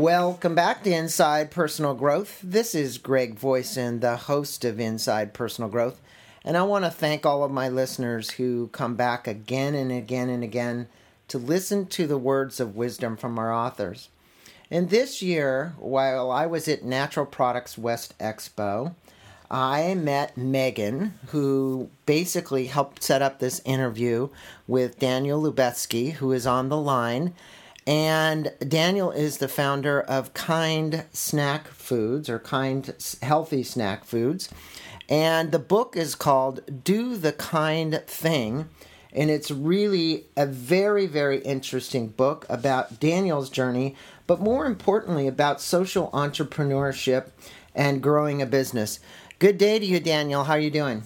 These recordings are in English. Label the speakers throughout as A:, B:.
A: Welcome back to Inside Personal Growth. This is Greg Voisin, the host of Inside Personal Growth. And I want to thank all of my listeners who come back again and again and again to listen to the words of wisdom from our authors. And this year, while I was at Natural Products West Expo, I met Megan, who basically helped set up this interview with Daniel Lubetzky, who is on the line. And Daniel is the founder of Kind Snack Foods or Kind Healthy Snack Foods. And the book is called Do the Kind Thing. And it's really a very, very interesting book about Daniel's journey, but more importantly, about social entrepreneurship and growing a business. Good day to you, Daniel. How are you doing?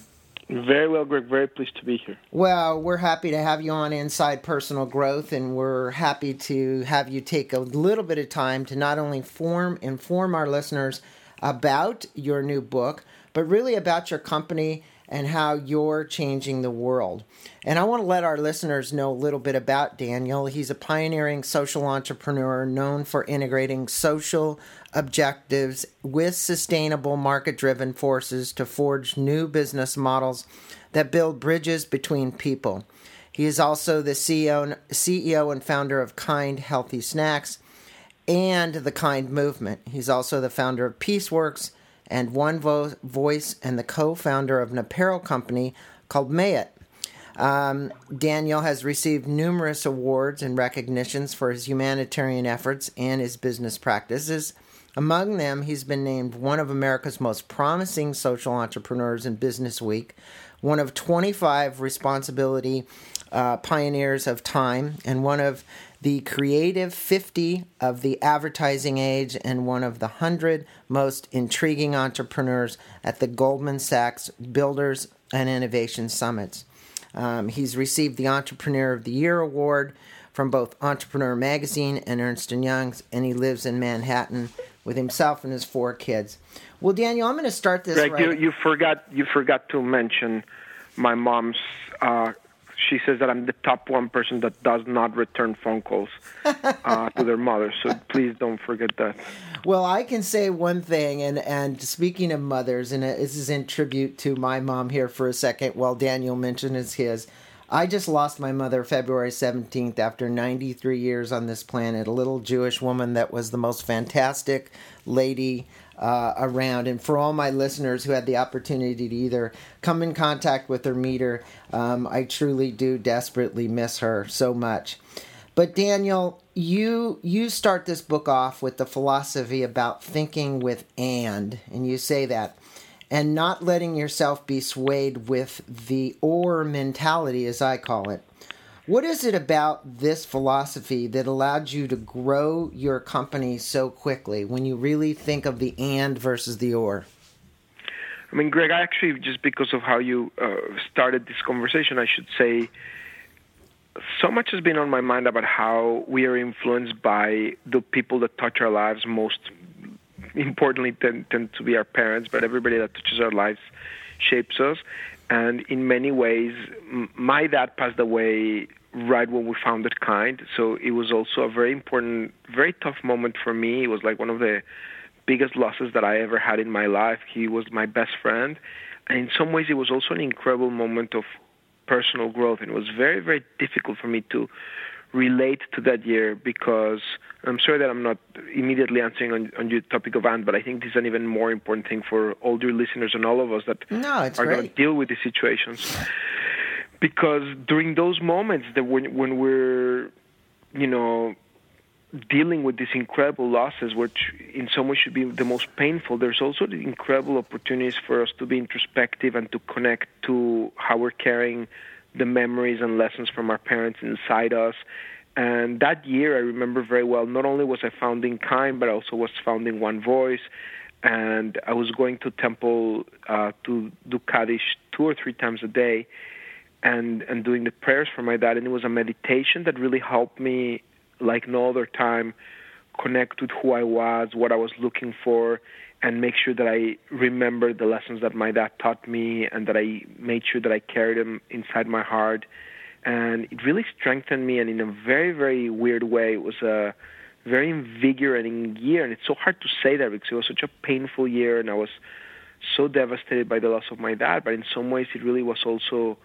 B: Very well, Greg. Very pleased to be here.
A: Well, we're happy to have you on Inside Personal Growth, and we're happy to have you take a little bit of time to not only form inform our listeners about your new book, but really about your company and how you're changing the world. And I want to let our listeners know a little bit about Daniel. He's a pioneering social entrepreneur known for integrating social objectives with sustainable market driven forces to forge new business models that build bridges between people. He is also the CEO, CEO and founder of Kind Healthy Snacks and the Kind Movement. He's also the founder of Peaceworks and One Vo- Voice and the co founder of an apparel company called Maiyet. Um, Daniel has received numerous awards and recognitions for his humanitarian efforts and his business practices. Among them, he's been named one of America's most promising social entrepreneurs in Business Week, one of 25 responsibility uh, pioneers of time, and one of the creative 50 of the advertising age, and one of the 100 most intriguing entrepreneurs at the Goldman Sachs Builders and Innovation Summits. Um, he's received the Entrepreneur of the Year award from both Entrepreneur Magazine and Ernst & Young's, and he lives in Manhattan with himself and his four kids. Well, Daniel, I'm going to start this.
B: Greg,
A: right.
B: you, you forgot you forgot to mention my mom's. Uh, she says that I'm the top one person that does not return phone calls uh, to their mother. So please don't forget that.
A: Well, I can say one thing, and and speaking of mothers, and this is in tribute to my mom here for a second. While Daniel mentioned is his. I just lost my mother February 17th after 93 years on this planet. A little Jewish woman that was the most fantastic lady uh, around. And for all my listeners who had the opportunity to either come in contact with her, meet her, um, I truly do desperately miss her so much. But Daniel, you you start this book off with the philosophy about thinking with and, and you say that and not letting yourself be swayed with the or mentality, as I call it. What is it about this philosophy that allowed you to grow your company so quickly when you really think of the and versus the or?
B: I mean, Greg, I actually, just because of how you uh, started this conversation, I should say so much has been on my mind about how we are influenced by the people that touch our lives most importantly tend, tend to be our parents, but everybody that touches our lives shapes us. And in many ways, my dad passed away right when we founded Kind, so it was also a very important, very tough moment for me. It was like one of the biggest losses that I ever had in my life. He was my best friend, and in some ways, it was also an incredible moment of personal growth. And it was very, very difficult for me to relate to that year because I'm sorry that I'm not immediately answering on, on your topic of AND, but I think this is an even more important thing for all your listeners and all of us that
A: no,
B: are going to deal with these situations. Because during those moments that when when we're, you know, dealing with these incredible losses, which in some way should be the most painful, there's also the incredible opportunities for us to be introspective and to connect to how we're carrying the memories and lessons from our parents inside us. And that year, I remember very well. Not only was I founding Kind, but I also was founding One Voice, and I was going to temple uh, to do Kaddish two or three times a day, and and doing the prayers for my dad. And it was a meditation that really helped me, like no other time, connect with who I was, what I was looking for, and make sure that I remember the lessons that my dad taught me and that I made sure that I carried them inside my heart. And it really strengthened me, and in a very, very weird way, it was a very invigorating year. And it's so hard to say that because it was such a painful year, and I was so devastated by the loss of my dad. But in some ways, it really was also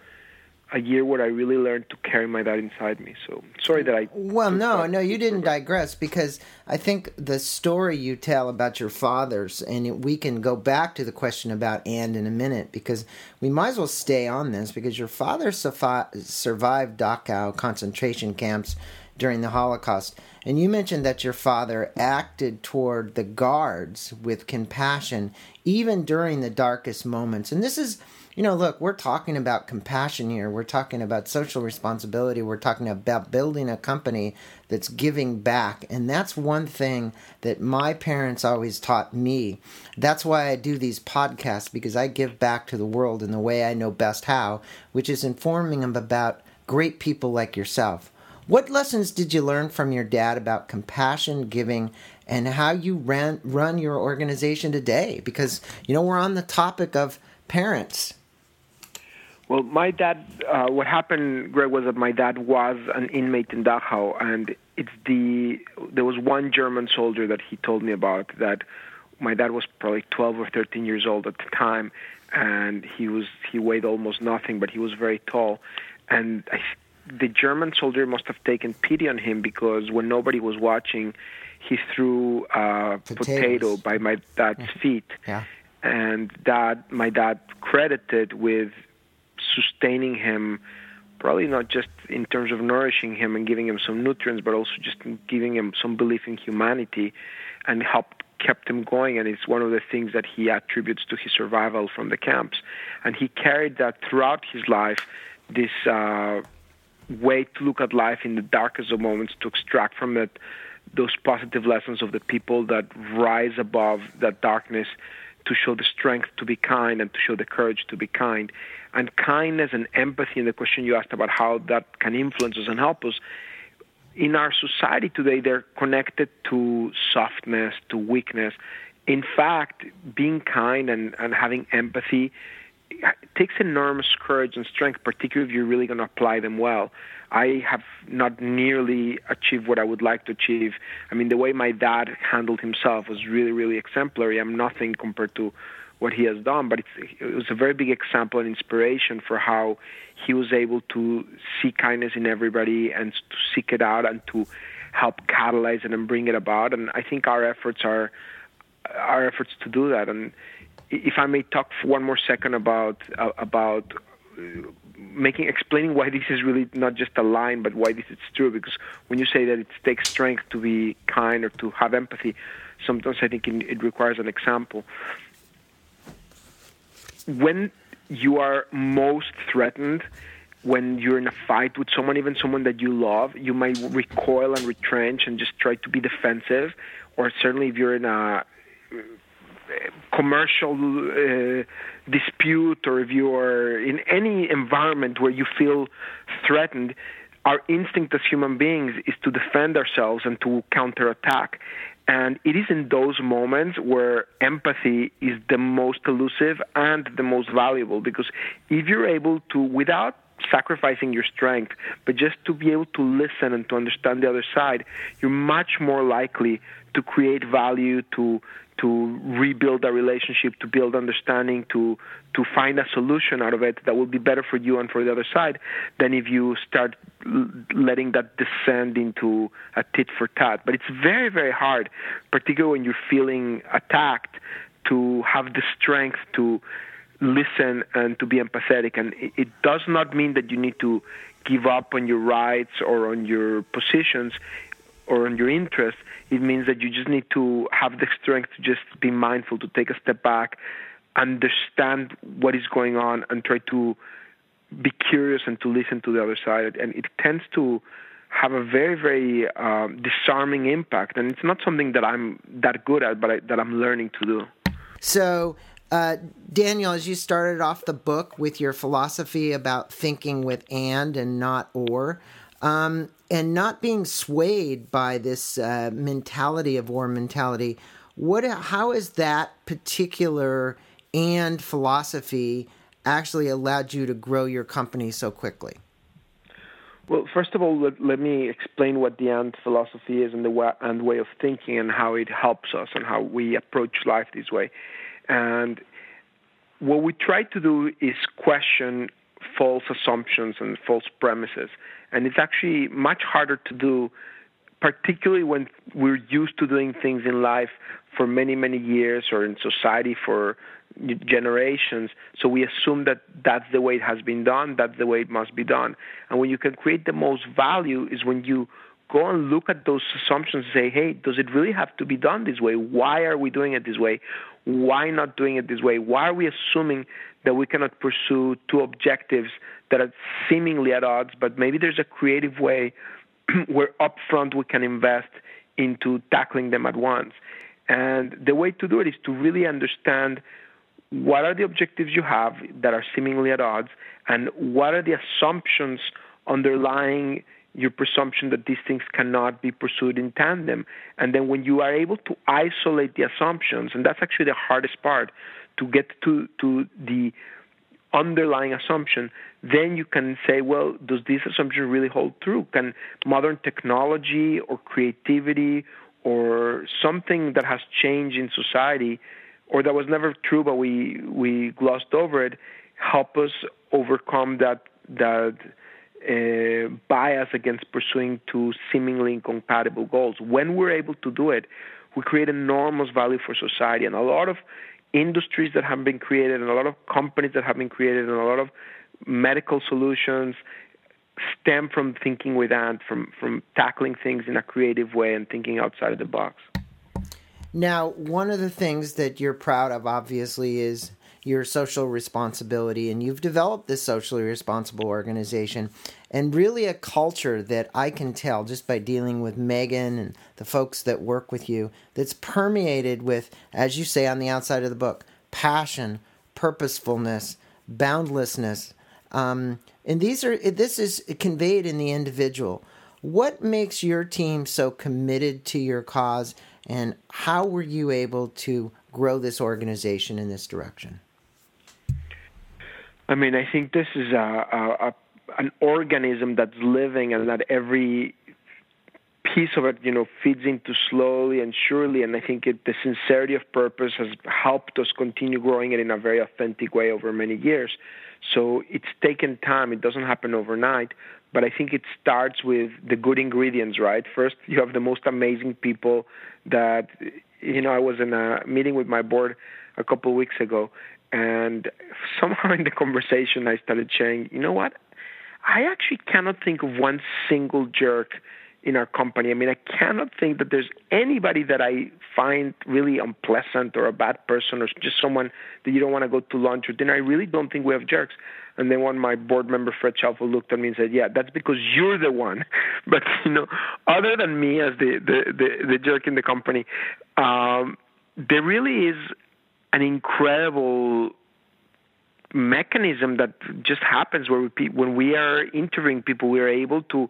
B: a year where I really learned to carry my dad inside me. So sorry that I.
A: Well, no, no, you didn't digress because I think the story you tell about your fathers, and we can go back to the question about and in a minute because we might as well stay on this because your father survived Dachau concentration camps during the Holocaust. And you mentioned that your father acted toward the guards with compassion even during the darkest moments. And this is you know, look, we're talking about compassion here. We're talking about social responsibility. We're talking about building a company that's giving back. And that's one thing that my parents always taught me. That's why I do these podcasts because I give back to the world in the way I know best how, which is informing them about great people like yourself. What lessons did you learn from your dad about compassion, giving, and how you ran, run your organization today? Because, you know, we're on the topic of parents
B: well, my dad, uh, what happened, Greg, was that my dad was an inmate in Dachau, and it's the there was one German soldier that he told me about that my dad was probably 12 or 13 years old at the time, and he was he weighed almost nothing, but he was very tall, and I, the German soldier must have taken pity on him because when nobody was watching, he threw a potato by my dad's feet.
A: Yeah.
B: And dad, my dad credited with sustaining him, probably not just in terms of nourishing him and giving him some nutrients, but also just giving him some belief in humanity and helped kept him going. And it's one of the things that he attributes to his survival from the camps. And he carried that throughout his life this uh, way to look at life in the darkest of moments to extract from it those positive lessons of the people that rise above that darkness to show the strength to be kind and to show the courage to be kind. And kindness and empathy and the question you asked about how that can influence us and help us. In our society today they're connected to softness to weakness. In fact being kind and, and having empathy takes enormous courage and strength particularly if you're really going to apply them well i have not nearly achieved what i would like to achieve i mean the way my dad handled himself was really really exemplary i'm nothing compared to what he has done, but it was a very big example and inspiration for how he was able to see kindness in everybody and to seek it out and to help catalyze it and bring it about. And I think our efforts are our efforts to do that. And if I may talk for one more second about uh, about making explaining why this is really not just a line, but why this is true. Because when you say that it takes strength to be kind or to have empathy, sometimes I think it requires an example when you are most threatened, when you're in a fight with someone, even someone that you love, you might recoil and retrench and just try to be defensive. Or certainly, if you're in a uh, commercial uh, dispute or if you are in any environment where you feel threatened, our instinct as human beings is to defend ourselves and to counterattack. And it is in those moments where empathy is the most elusive and the most valuable because if you're able to, without sacrificing your strength, but just to be able to listen and to understand the other side, you're much more likely to create value, to to rebuild a relationship, to build understanding, to to find a solution out of it that will be better for you and for the other side than if you start letting that descend into a tit for tat. But it's very very hard, particularly when you're feeling attacked, to have the strength to listen and to be empathetic. And it, it does not mean that you need to give up on your rights or on your positions or on your interests it means that you just need to have the strength to just be mindful, to take a step back, understand what is going on, and try to be curious and to listen to the other side. And it tends to have a very, very um, disarming impact. And it's not something that I'm that good at, but I, that I'm learning to do.
A: So, uh, Daniel, as you started off the book with your philosophy about thinking with and and not or, um, and not being swayed by this uh, mentality of war mentality. What? how has that particular and philosophy actually allowed you to grow your company so quickly?
B: Well, first of all, let, let me explain what the and philosophy is and the and way of thinking and how it helps us and how we approach life this way. And what we try to do is question false assumptions and false premises. And it's actually much harder to do, particularly when we're used to doing things in life for many, many years or in society for generations. So we assume that that's the way it has been done, that's the way it must be done. And when you can create the most value is when you go and look at those assumptions and say, hey, does it really have to be done this way? Why are we doing it this way? Why not doing it this way? Why are we assuming that we cannot pursue two objectives that are seemingly at odds, but maybe there's a creative way where upfront we can invest into tackling them at once? And the way to do it is to really understand what are the objectives you have that are seemingly at odds, and what are the assumptions underlying your presumption that these things cannot be pursued in tandem. And then when you are able to isolate the assumptions, and that's actually the hardest part, to get to, to the underlying assumption, then you can say, well, does this assumption really hold true? Can modern technology or creativity or something that has changed in society or that was never true but we we glossed over it help us overcome that that uh, bias against pursuing two seemingly incompatible goals. When we're able to do it, we create enormous value for society. And a lot of industries that have been created, and a lot of companies that have been created, and a lot of medical solutions stem from thinking with and, from from tackling things in a creative way and thinking outside of the box.
A: Now, one of the things that you're proud of, obviously, is your social responsibility, and you've developed this socially responsible organization and really a culture that I can tell just by dealing with Megan and the folks that work with you that's permeated with, as you say on the outside of the book, passion, purposefulness, boundlessness. Um, and these are this is conveyed in the individual. What makes your team so committed to your cause, and how were you able to grow this organization in this direction?
B: I mean, I think this is a, a, a an organism that's living, and that every piece of it, you know, feeds into slowly and surely. And I think it, the sincerity of purpose has helped us continue growing it in a very authentic way over many years. So it's taken time. It doesn't happen overnight. But I think it starts with the good ingredients, right? First, you have the most amazing people that, you know, I was in a meeting with my board a couple of weeks ago, and somehow in the conversation, I started saying, you know what? I actually cannot think of one single jerk in our company. I mean, I cannot think that there's anybody that I find really unpleasant or a bad person or just someone that you don't want to go to lunch or dinner. I really don't think we have jerks. And then when my board member Fred Schaufeld looked at me and said, "Yeah, that's because you're the one." But you know, other than me as the the the, the jerk in the company, um, there really is an incredible mechanism that just happens where we, when we are interviewing people, we are able to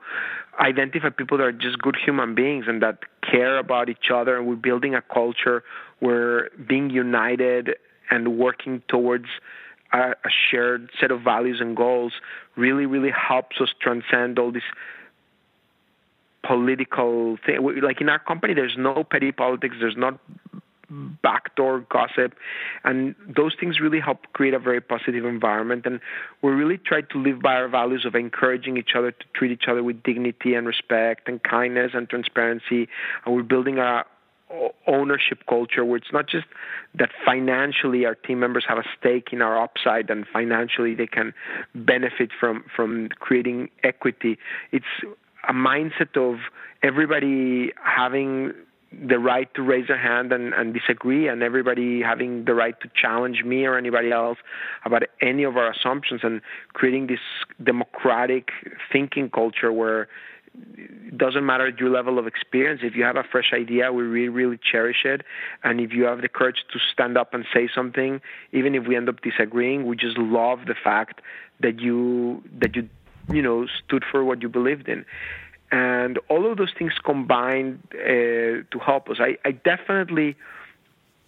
B: identify people that are just good human beings and that care about each other, and we're building a culture where being united and working towards a, a shared set of values and goals really, really helps us transcend all these political thing. Like in our company, there's no petty politics. There's not backdoor gossip. And those things really help create a very positive environment. And we really try to live by our values of encouraging each other to treat each other with dignity and respect and kindness and transparency. And we're building a ownership culture where it's not just that financially our team members have a stake in our upside and financially they can benefit from from creating equity it's a mindset of everybody having the right to raise a hand and, and disagree, and everybody having the right to challenge me or anybody else about any of our assumptions, and creating this democratic thinking culture where it doesn't matter your level of experience. If you have a fresh idea, we really, really cherish it. And if you have the courage to stand up and say something, even if we end up disagreeing, we just love the fact that you that you you know stood for what you believed in and all of those things combined uh, to help us. I, I definitely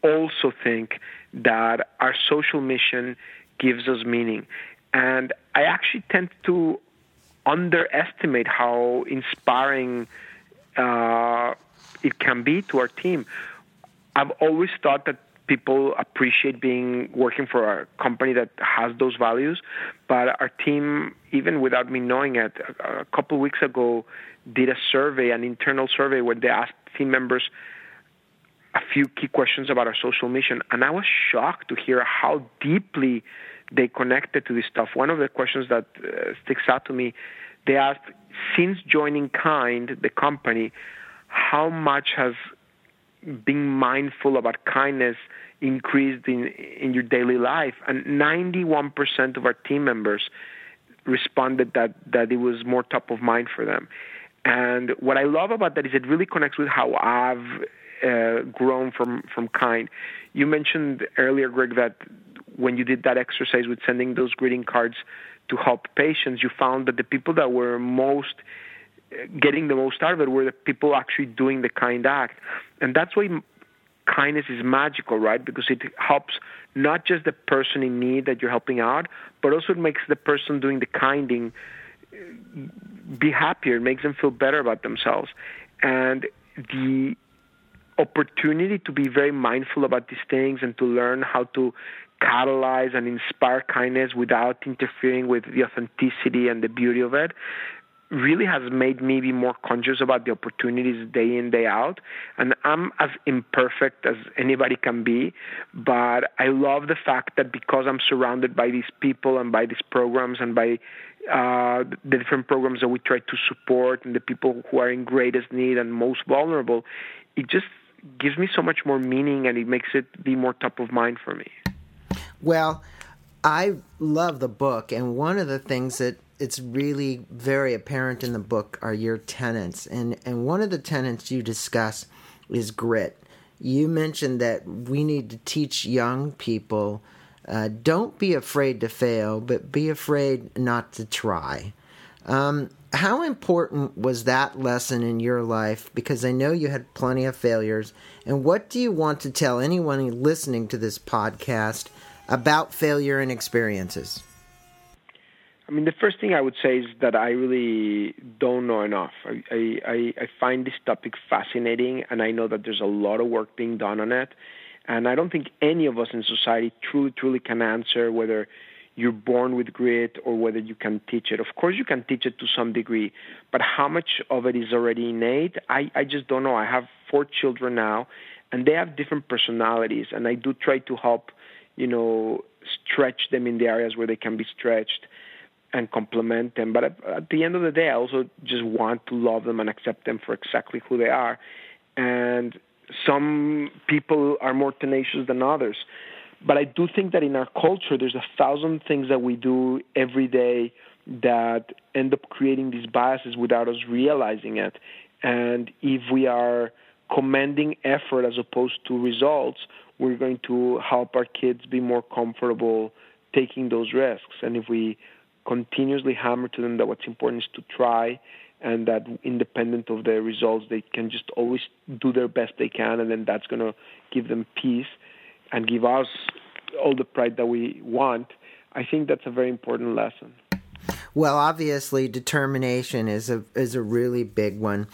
B: also think that our social mission gives us meaning, and I actually tend to underestimate how inspiring uh, it can be to our team. I've always thought that people appreciate being working for a company that has those values, but our team, even without me knowing it, a, a couple weeks ago, did a survey, an internal survey, where they asked team members a few key questions about our social mission, and I was shocked to hear how deeply they connected to this stuff. One of the questions that uh, sticks out to me, they asked, since joining Kind, the company, how much has being mindful about kindness increased in in your daily life? And 91% of our team members responded that that it was more top of mind for them. And what I love about that is it really connects with how I've uh, grown from from kind. You mentioned earlier, Greg, that when you did that exercise with sending those greeting cards to help patients, you found that the people that were most uh, getting the most out of it were the people actually doing the kind act, and that's why kindness is magical, right? Because it helps not just the person in need that you're helping out, but also it makes the person doing the kinding uh, be happier, it makes them feel better about themselves, and the opportunity to be very mindful about these things and to learn how to catalyze and inspire kindness without interfering with the authenticity and the beauty of it really has made me be more conscious about the opportunities day in day out and i'm as imperfect as anybody can be but i love the fact that because i'm surrounded by these people and by these programs and by uh, the different programs that we try to support and the people who are in greatest need and most vulnerable it just gives me so much more meaning and it makes it be more top of mind for me.
A: Well, I love the book, and one of the things that it's really very apparent in the book are your tenets, and and one of the tenets you discuss is grit. You mentioned that we need to teach young people uh, don't be afraid to fail, but be afraid not to try. Um, how important was that lesson in your life? Because I know you had plenty of failures. And what do you want to tell anyone listening to this podcast about failure and experiences?
B: I mean, the first thing I would say is that I really don't know enough. I, I, I find this topic fascinating, and I know that there's a lot of work being done on it. And I don't think any of us in society truly, truly can answer whether you're born with grit or whether you can teach it. Of course, you can teach it to some degree, but how much of it is already innate, I, I just don't know. I have four children now, and they have different personalities, and I do try to help, you know, stretch them in the areas where they can be stretched and complement them. But at, at the end of the day, I also just want to love them and accept them for exactly who they are. And some people are more tenacious than others. But I do think that in our culture, there's a thousand things that we do every day that end up creating these biases without us realizing it. And if we are commending effort as opposed to results, we're going to help our kids be more comfortable taking those risks. And if we continuously hammer to them that what's important is to try and that independent of the results, they can just always do their best they can, and then that's going to give them peace and give us all the pride that we want, I think that's a very important lesson.
A: Well, obviously, determination is a is a really big one.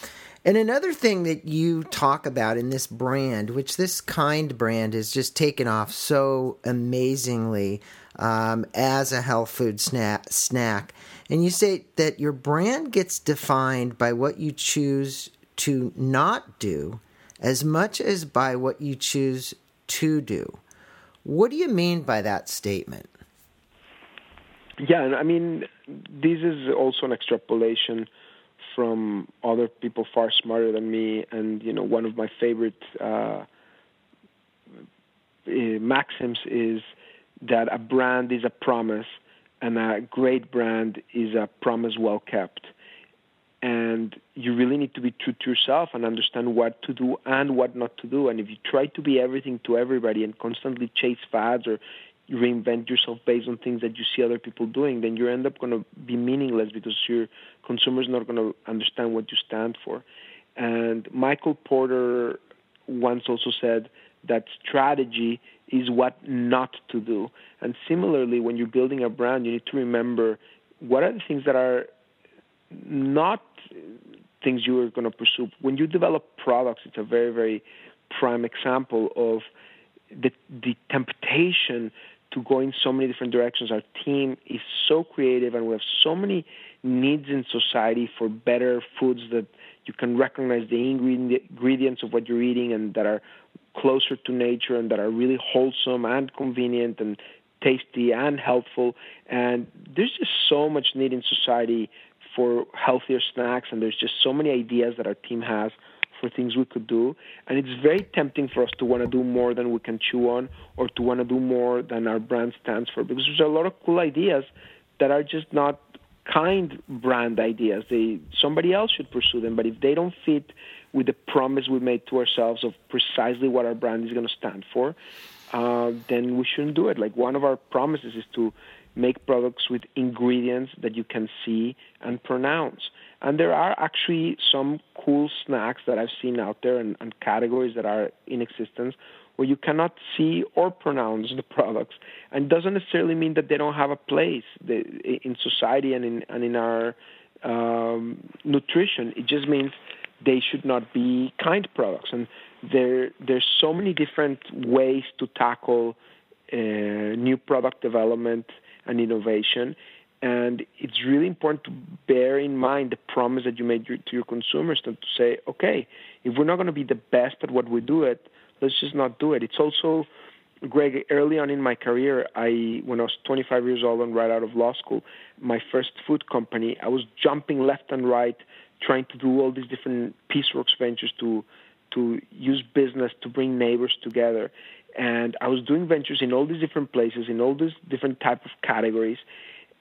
A: And another thing that you talk about in this brand, which this kind brand has just taken off so amazingly um, as a health food snack, snack, and you say that your brand gets defined by what you choose to not do as much as by what you choose to do. What do you mean by that statement?
B: Yeah, I mean, this is also an extrapolation from other people far smarter than me, and you know, one of my favorite uh, eh, maxims is that a brand is a promise, and a great brand is a promise well kept and you really need to be true to yourself and understand what to do and what not to do. And if you try to be everything to everybody and constantly chase fads or reinvent yourself based on things that you see other people doing, then you end up going to be meaningless because your consumer's not going to understand what you stand for. And Michael Porter once also said that strategy is what not to do. And similarly, when you're building a brand, you need to remember what are the things that are not things you are going to pursue. When you develop products, it's a very, very prime example of the the temptation to go in so many different directions. Our team is so creative, and we have so many needs in society for better foods that you can recognize the ingredients of what you're eating and that are closer to nature and that are really wholesome and convenient and tasty and helpful. And there's just so much need in society for healthier snacks, and there's just so many ideas that our team has for things we could do. And it's very tempting for us to want to do more than we can chew on or to want to do more than our brand stands for because there's a lot of cool ideas that are just not kind brand ideas. They somebody else should pursue them, but if they don't fit with the promise we made to ourselves of precisely what our brand is going to stand for, uh, then we shouldn't do it. Like one of our promises is to make products with ingredients that you can see and pronounce. And there are actually some cool snacks that I've seen out there and, and categories that are in existence where you cannot see or pronounce the products. And doesn't necessarily mean that they don't have a place in society and in, and in our um, nutrition. It just means they should not be kind products. And there, there's so many different ways to tackle uh, new product development and innovation. And it's really important to bear in mind the promise that you made to your consumers and to say, okay, if we're not going to be the best at what we do it, let's just not do it. It's also, Greg, early on in my career, I when I was 25 years old and right out of law school, my first food company, I was jumping left and right, trying to do all these different Peaceworks ventures to to use business to bring neighbors together. And I was doing ventures in all these different places, in all these different type of categories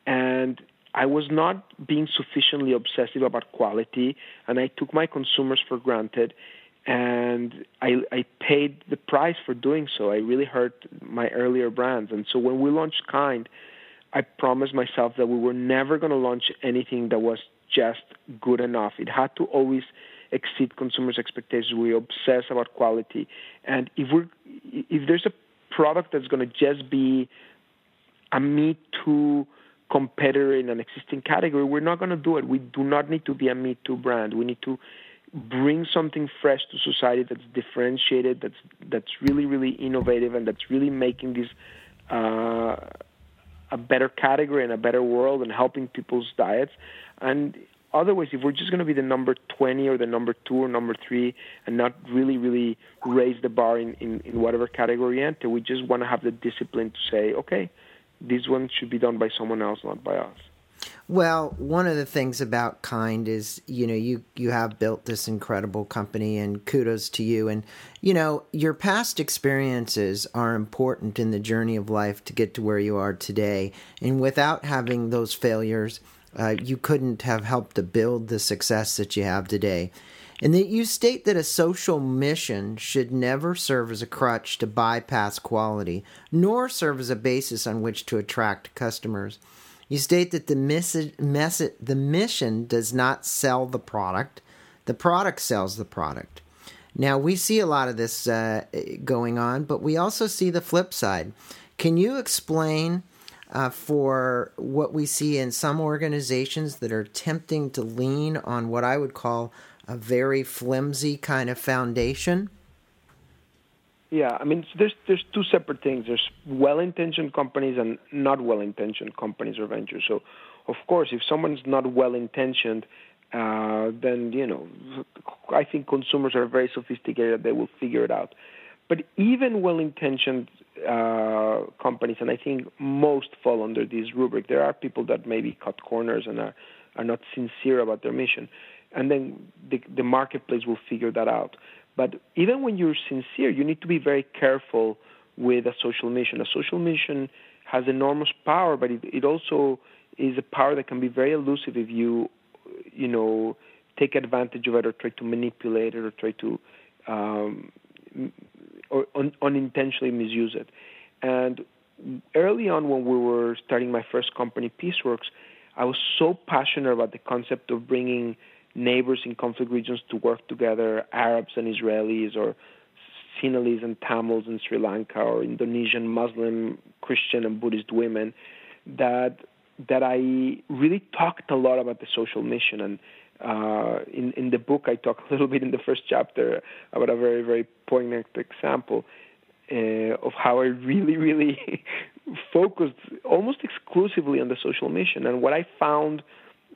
B: and I was not being sufficiently obsessive about quality, and I took my consumers for granted, and I, I paid the price for doing so. I really hurt my earlier brands, and so when we launched Kind, I promised myself that we were never going to launch anything that was just good enough. It had to always exceed consumers' expectations. We obsess about quality, and if we're if there's a product that's going to just be a me too competitor in an existing category, we're not going to do it. We do not need to be a Me Too brand. We need to bring something fresh to society that's differentiated, that's that's really really innovative, and that's really making this uh, a better category and a better world and helping people's diets. And otherwise, if we're just going to be the number 20 or the number two or number three and not really, really raise the bar in, in, in whatever category enter, we just want to have the discipline to say, okay, this one should be done by someone else, not by us.
A: Well, one of the things about Kind is, you know, you you have built this incredible company and kudos to you and you know, your past experiences are important in the journey of life to get to where you are today. And without having those failures, uh, you couldn't have helped to build the success that you have today and that you state that a social mission should never serve as a crutch to bypass quality, nor serve as a basis on which to attract customers. You state that the, the mission does not sell the product, the product sells the product. Now, we see a lot of this uh, going on, but we also see the flip side. Can you explain uh, for what we see in some organizations that are attempting to lean on what I would call a very flimsy kind of foundation?
B: Yeah, I mean, there's there's two separate things. There's well-intentioned companies and not well-intentioned companies or ventures. So, of course, if someone's not well-intentioned, uh, then you know, I think consumers are very sophisticated; they will figure it out. But even well-intentioned uh, companies, and I think most fall under this rubric. There are people that maybe cut corners and are are not sincere about their mission and then the, the marketplace will figure that out. But even when you're sincere, you need to be very careful with a social mission. A social mission has enormous power, but it, it also is a power that can be very elusive if you, you know, take advantage of it or try to manipulate it or try to, um, or un- unintentionally misuse it. And early on, when we were starting my first company, Peaceworks, I was so passionate about the concept of bringing neighbors in conflict regions to work together, Arabs and Israelis, or Sinhalese and Tamils in Sri Lanka, or Indonesian Muslim, Christian, and Buddhist women, that that I really talked a lot about the social mission. And uh, in in the book, I talk a little bit in the first chapter about a very very poignant example uh, of how I really really focused almost exclusively on the social mission. And what I found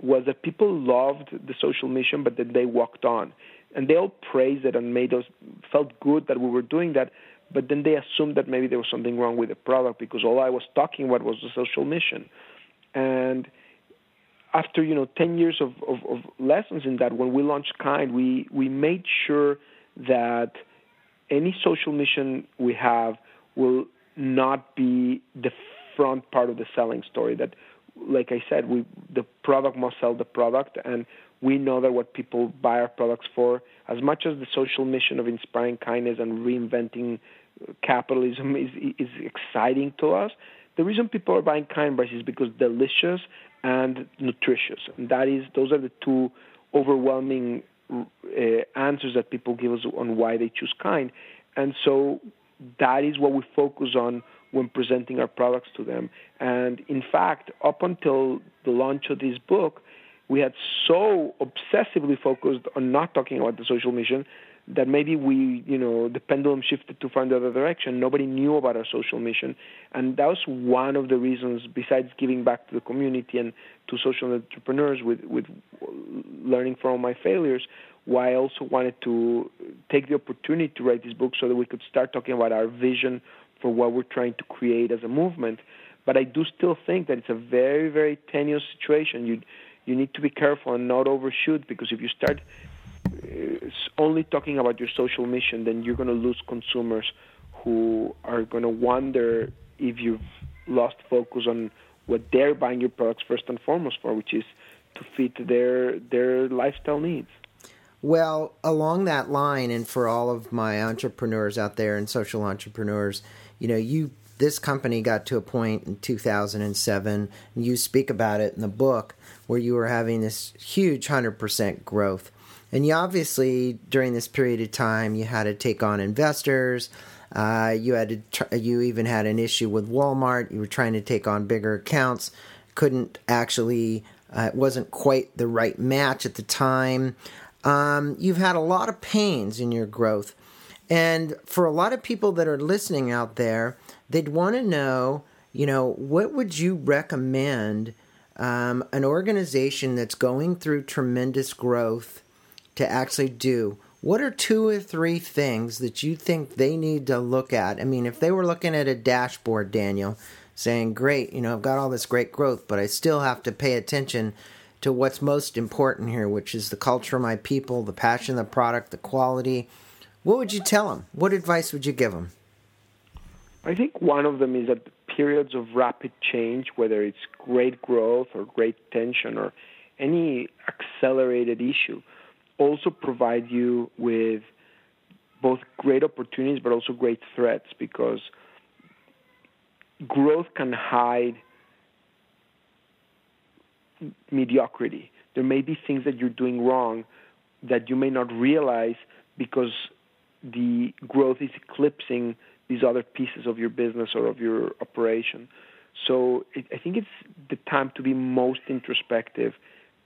B: was that people loved the social mission, but then they walked on, and they all praised it and made us felt good that we were doing that. But then they assumed that maybe there was something wrong with the product because all I was talking about was the social mission. And after you know 10 years of, of, of lessons in that, when we launched Kind, we we made sure that any social mission we have will not be the front part of the selling story. That, like I said, we the product must sell the product, and we know that what people buy our products for, as much as the social mission of inspiring kindness and reinventing capitalism is is exciting to us. The reason people are buying Kind Rice is because delicious and nutritious, and that is those are the two overwhelming uh, answers that people give us on why they choose Kind, and so that is what we focus on when presenting our products to them. And in fact, up until the launch of this book, we had so obsessively focused on not talking about the social mission that maybe we, you know, the pendulum shifted to find the other direction. Nobody knew about our social mission. And that was one of the reasons, besides giving back to the community and to social entrepreneurs with, with learning from my failures, why I also wanted to take the opportunity to write this book so that we could start talking about our vision for what we're trying to create as a movement. But I do still think that it's a very, very tenuous situation. You you need to be careful and not overshoot because if you start uh, only talking about your social mission, then you're going to lose consumers who are going to wonder if you've lost focus on what they're buying your products first and foremost for, which is to fit their their lifestyle needs.
A: Well, along that line, and for all of my entrepreneurs out there and social entrepreneurs, you know, you this company got to a point in 2007, and you speak about it in the book, where you were having this huge 100% growth. And you obviously, during this period of time, you had to take on investors. Uh, you had. Tr- you even had an issue with Walmart. You were trying to take on bigger accounts. Couldn't actually. Uh, it wasn't quite the right match at the time. Um, you've had a lot of pains in your growth. And for a lot of people that are listening out there, they'd want to know, you know, what would you recommend um, an organization that's going through tremendous growth to actually do? What are two or three things that you think they need to look at? I mean, if they were looking at a dashboard, Daniel, saying, great, you know, I've got all this great growth, but I still have to pay attention to what's most important here, which is the culture of my people, the passion the product, the quality. What would you tell them? What advice would you give them?
B: I think one of them is that periods of rapid change, whether it's great growth or great tension or any accelerated issue, also provide you with both great opportunities but also great threats because growth can hide mediocrity. There may be things that you're doing wrong that you may not realize because the growth is eclipsing these other pieces of your business or of your operation. So it, I think it's the time to be most introspective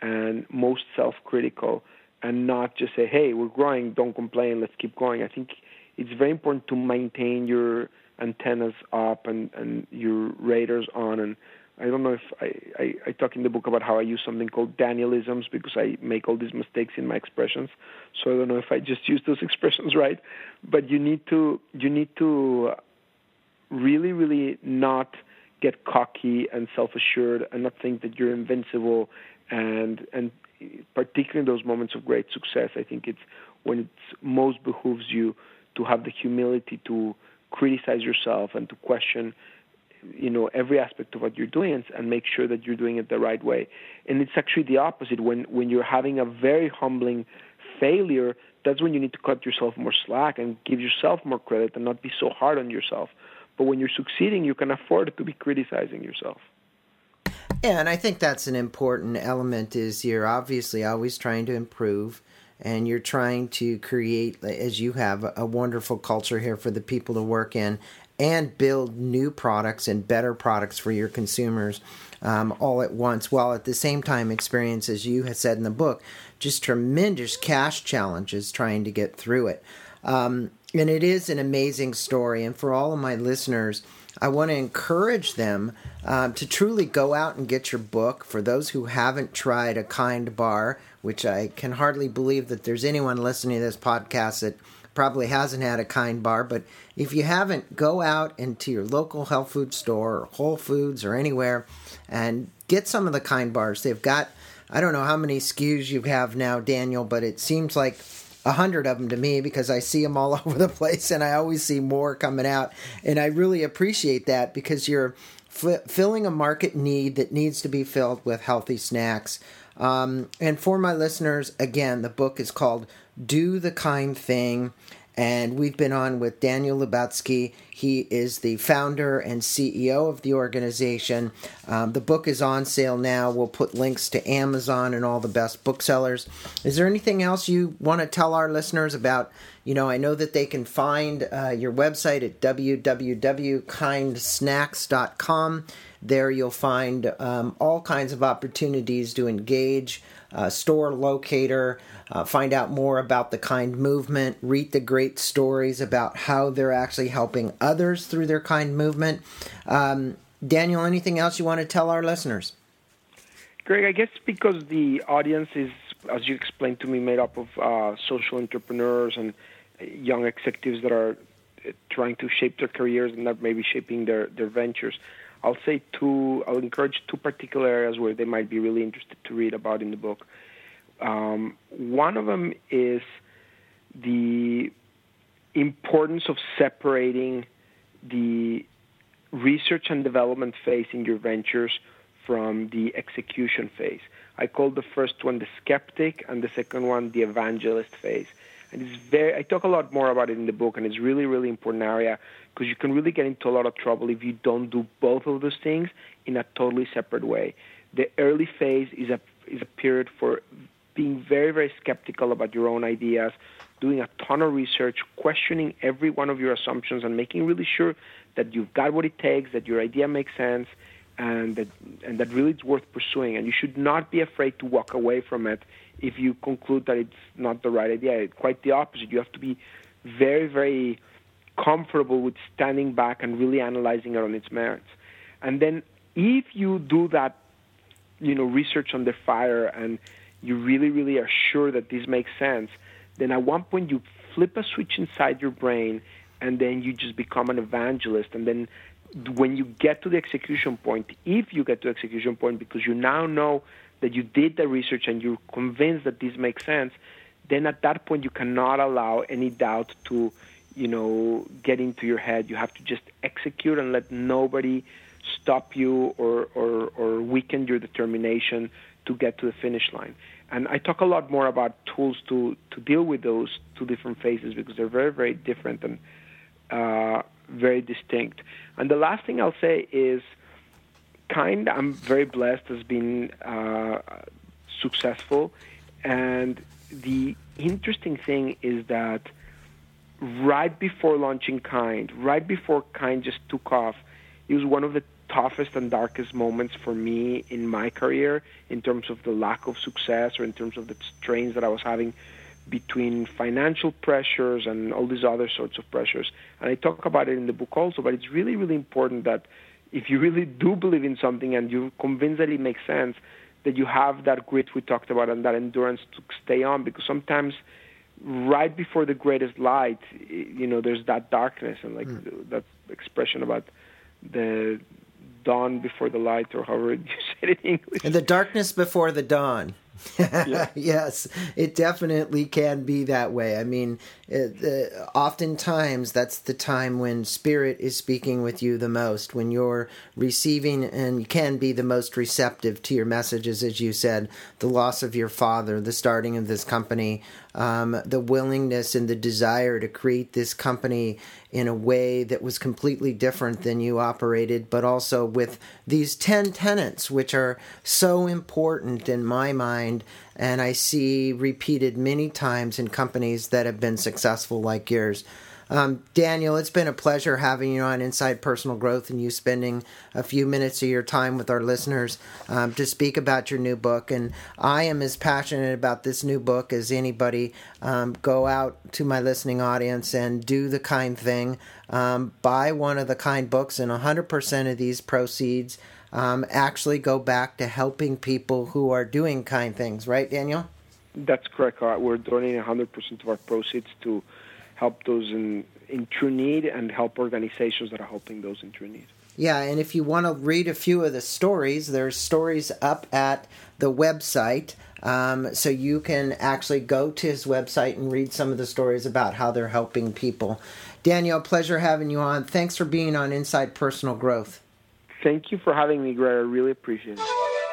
B: and most self-critical and not just say, hey, we're growing, don't complain, let's keep going. I think it's very important to maintain your antennas up and, and your radars on and I don't know if I, I, I talk in the book about how I use something called Danielisms because I make all these mistakes in my expressions. So I don't know if I just use those expressions right, but you need to you need to really really not get cocky and self-assured and not think that you're invincible and and particularly in those moments of great success, I think it's when it most behooves you to have the humility to criticize yourself and to question you know every aspect of what you're doing and, make sure that you're doing it the right way. And it's actually the opposite. When when you're having a very humbling failure that's when you need to cut yourself more slack and give yourself more credit and not be so hard on yourself. But when you're succeeding you can afford to be criticizing yourself.
A: Yeah and i think that's an important element is you're obviously always trying to improve and you're trying to create as you have a wonderful culture here for the people to work in and build new products and better products for your consumers um, all at once, while at the same time experience, as you had said in the book, just tremendous cash challenges trying to get through it. Um, and it is an amazing story. And for all of my listeners, I want to encourage them um, to truly go out and get your book. For those who haven't tried a kind bar, which I can hardly believe that there's anyone listening to this podcast that probably hasn't had a kind bar, but if you haven't, go out into your local health food store or Whole Foods or anywhere and get some of the kind bars. They've got, I don't know how many SKUs you have now, Daniel, but it seems like a hundred of them to me because I see them all over the place and I always see more coming out. And I really appreciate that because you're f- filling a market need that needs to be filled with healthy snacks. Um, and for my listeners, again, the book is called Do the Kind Thing and we've been on with Daniel Lubetzky. He is the founder and CEO of the organization. Um, the book is on sale now. We'll put links to Amazon and all the best booksellers. Is there anything else you want to tell our listeners about? You know, I know that they can find uh, your website at www.kindsnacks.com. There you'll find um, all kinds of opportunities to engage, uh, store locator, uh, find out more about the kind movement, read the great stories about how they're actually helping others through their kind movement. Um, Daniel, anything else you want to tell our listeners?
B: Greg, I guess because the audience is, as you explained to me, made up of uh, social entrepreneurs and young executives that are uh, trying to shape their careers and that maybe shaping their, their ventures. I'll say two, I'll encourage two particular areas where they might be really interested to read about in the book. Um, one of them is the importance of separating the research and development phase in your ventures from the execution phase. I call the first one the skeptic and the second one the evangelist phase. And it's very I talk a lot more about it in the book and it's really really important area because you can really get into a lot of trouble if you don't do both of those things in a totally separate way. The early phase is a is a period for being very, very skeptical about your own ideas, doing a ton of research, questioning every one of your assumptions, and making really sure that you've got what it takes, that your idea makes sense, and that and that really it's worth pursuing. And you should not be afraid to walk away from it if you conclude that it's not the right idea. Quite the opposite. You have to be very, very comfortable with standing back and really analyzing it on its merits. And then if you do that, you know, research on the fire and you really, really are sure that this makes sense, then at one point you flip a switch inside your brain and then you just become an evangelist. And then when you get to the execution point, if you get to execution point because you now know that you did the research and you're convinced that this makes sense, then at that point you cannot allow any doubt to, you know, get into your head. You have to just execute and let nobody stop you or, or, or weaken your determination to get to the finish line. And I talk a lot more about tools to, to deal with those two different phases because they're very, very different and uh, very distinct. And the last thing I'll say is kind, I'm very blessed as being uh, successful. And the interesting thing is that right before launching Kind, right before Kind just took off, it was one of the toughest and darkest moments for me in my career in terms of the lack of success or in terms of the strains that I was having between financial pressures and all these other sorts of pressures. And I talk about it in the book also, but it's really, really important that if you really do believe in something and you're convinced that it makes sense, that you have that grit we talked about and that endurance to stay on because sometimes right before the greatest light, you know, there's that darkness and like mm. that expression about the dawn before the light, or however you said it in English.
A: And the darkness before the dawn. yes, it definitely can be that way. I mean, uh, oftentimes that's the time when spirit is speaking with you the most, when you're receiving and can be the most receptive to your messages, as you said, the loss of your father, the starting of this company, um, the willingness and the desire to create this company in a way that was completely different than you operated, but also with these 10 tenets, which are so important in my mind and I see repeated many times in companies that have been successful like yours. Um, Daniel, it's been a pleasure having you on Inside Personal Growth and you spending a few minutes of your time with our listeners um, to speak about your new book. And I am as passionate about this new book as anybody. Um, go out to my listening audience and do the kind thing. Um, buy one of the kind books, and 100% of these proceeds um, actually go back to helping people who are doing kind things. Right, Daniel?
B: That's correct. We're donating 100% of our proceeds to help those in, in true need and help organizations that are helping those in true need.
A: Yeah, and if you want to read a few of the stories, there's stories up at the website. Um, so you can actually go to his website and read some of the stories about how they're helping people. Daniel, pleasure having you on. Thanks for being on Inside Personal Growth.
B: Thank you for having me, Greg. I really appreciate it.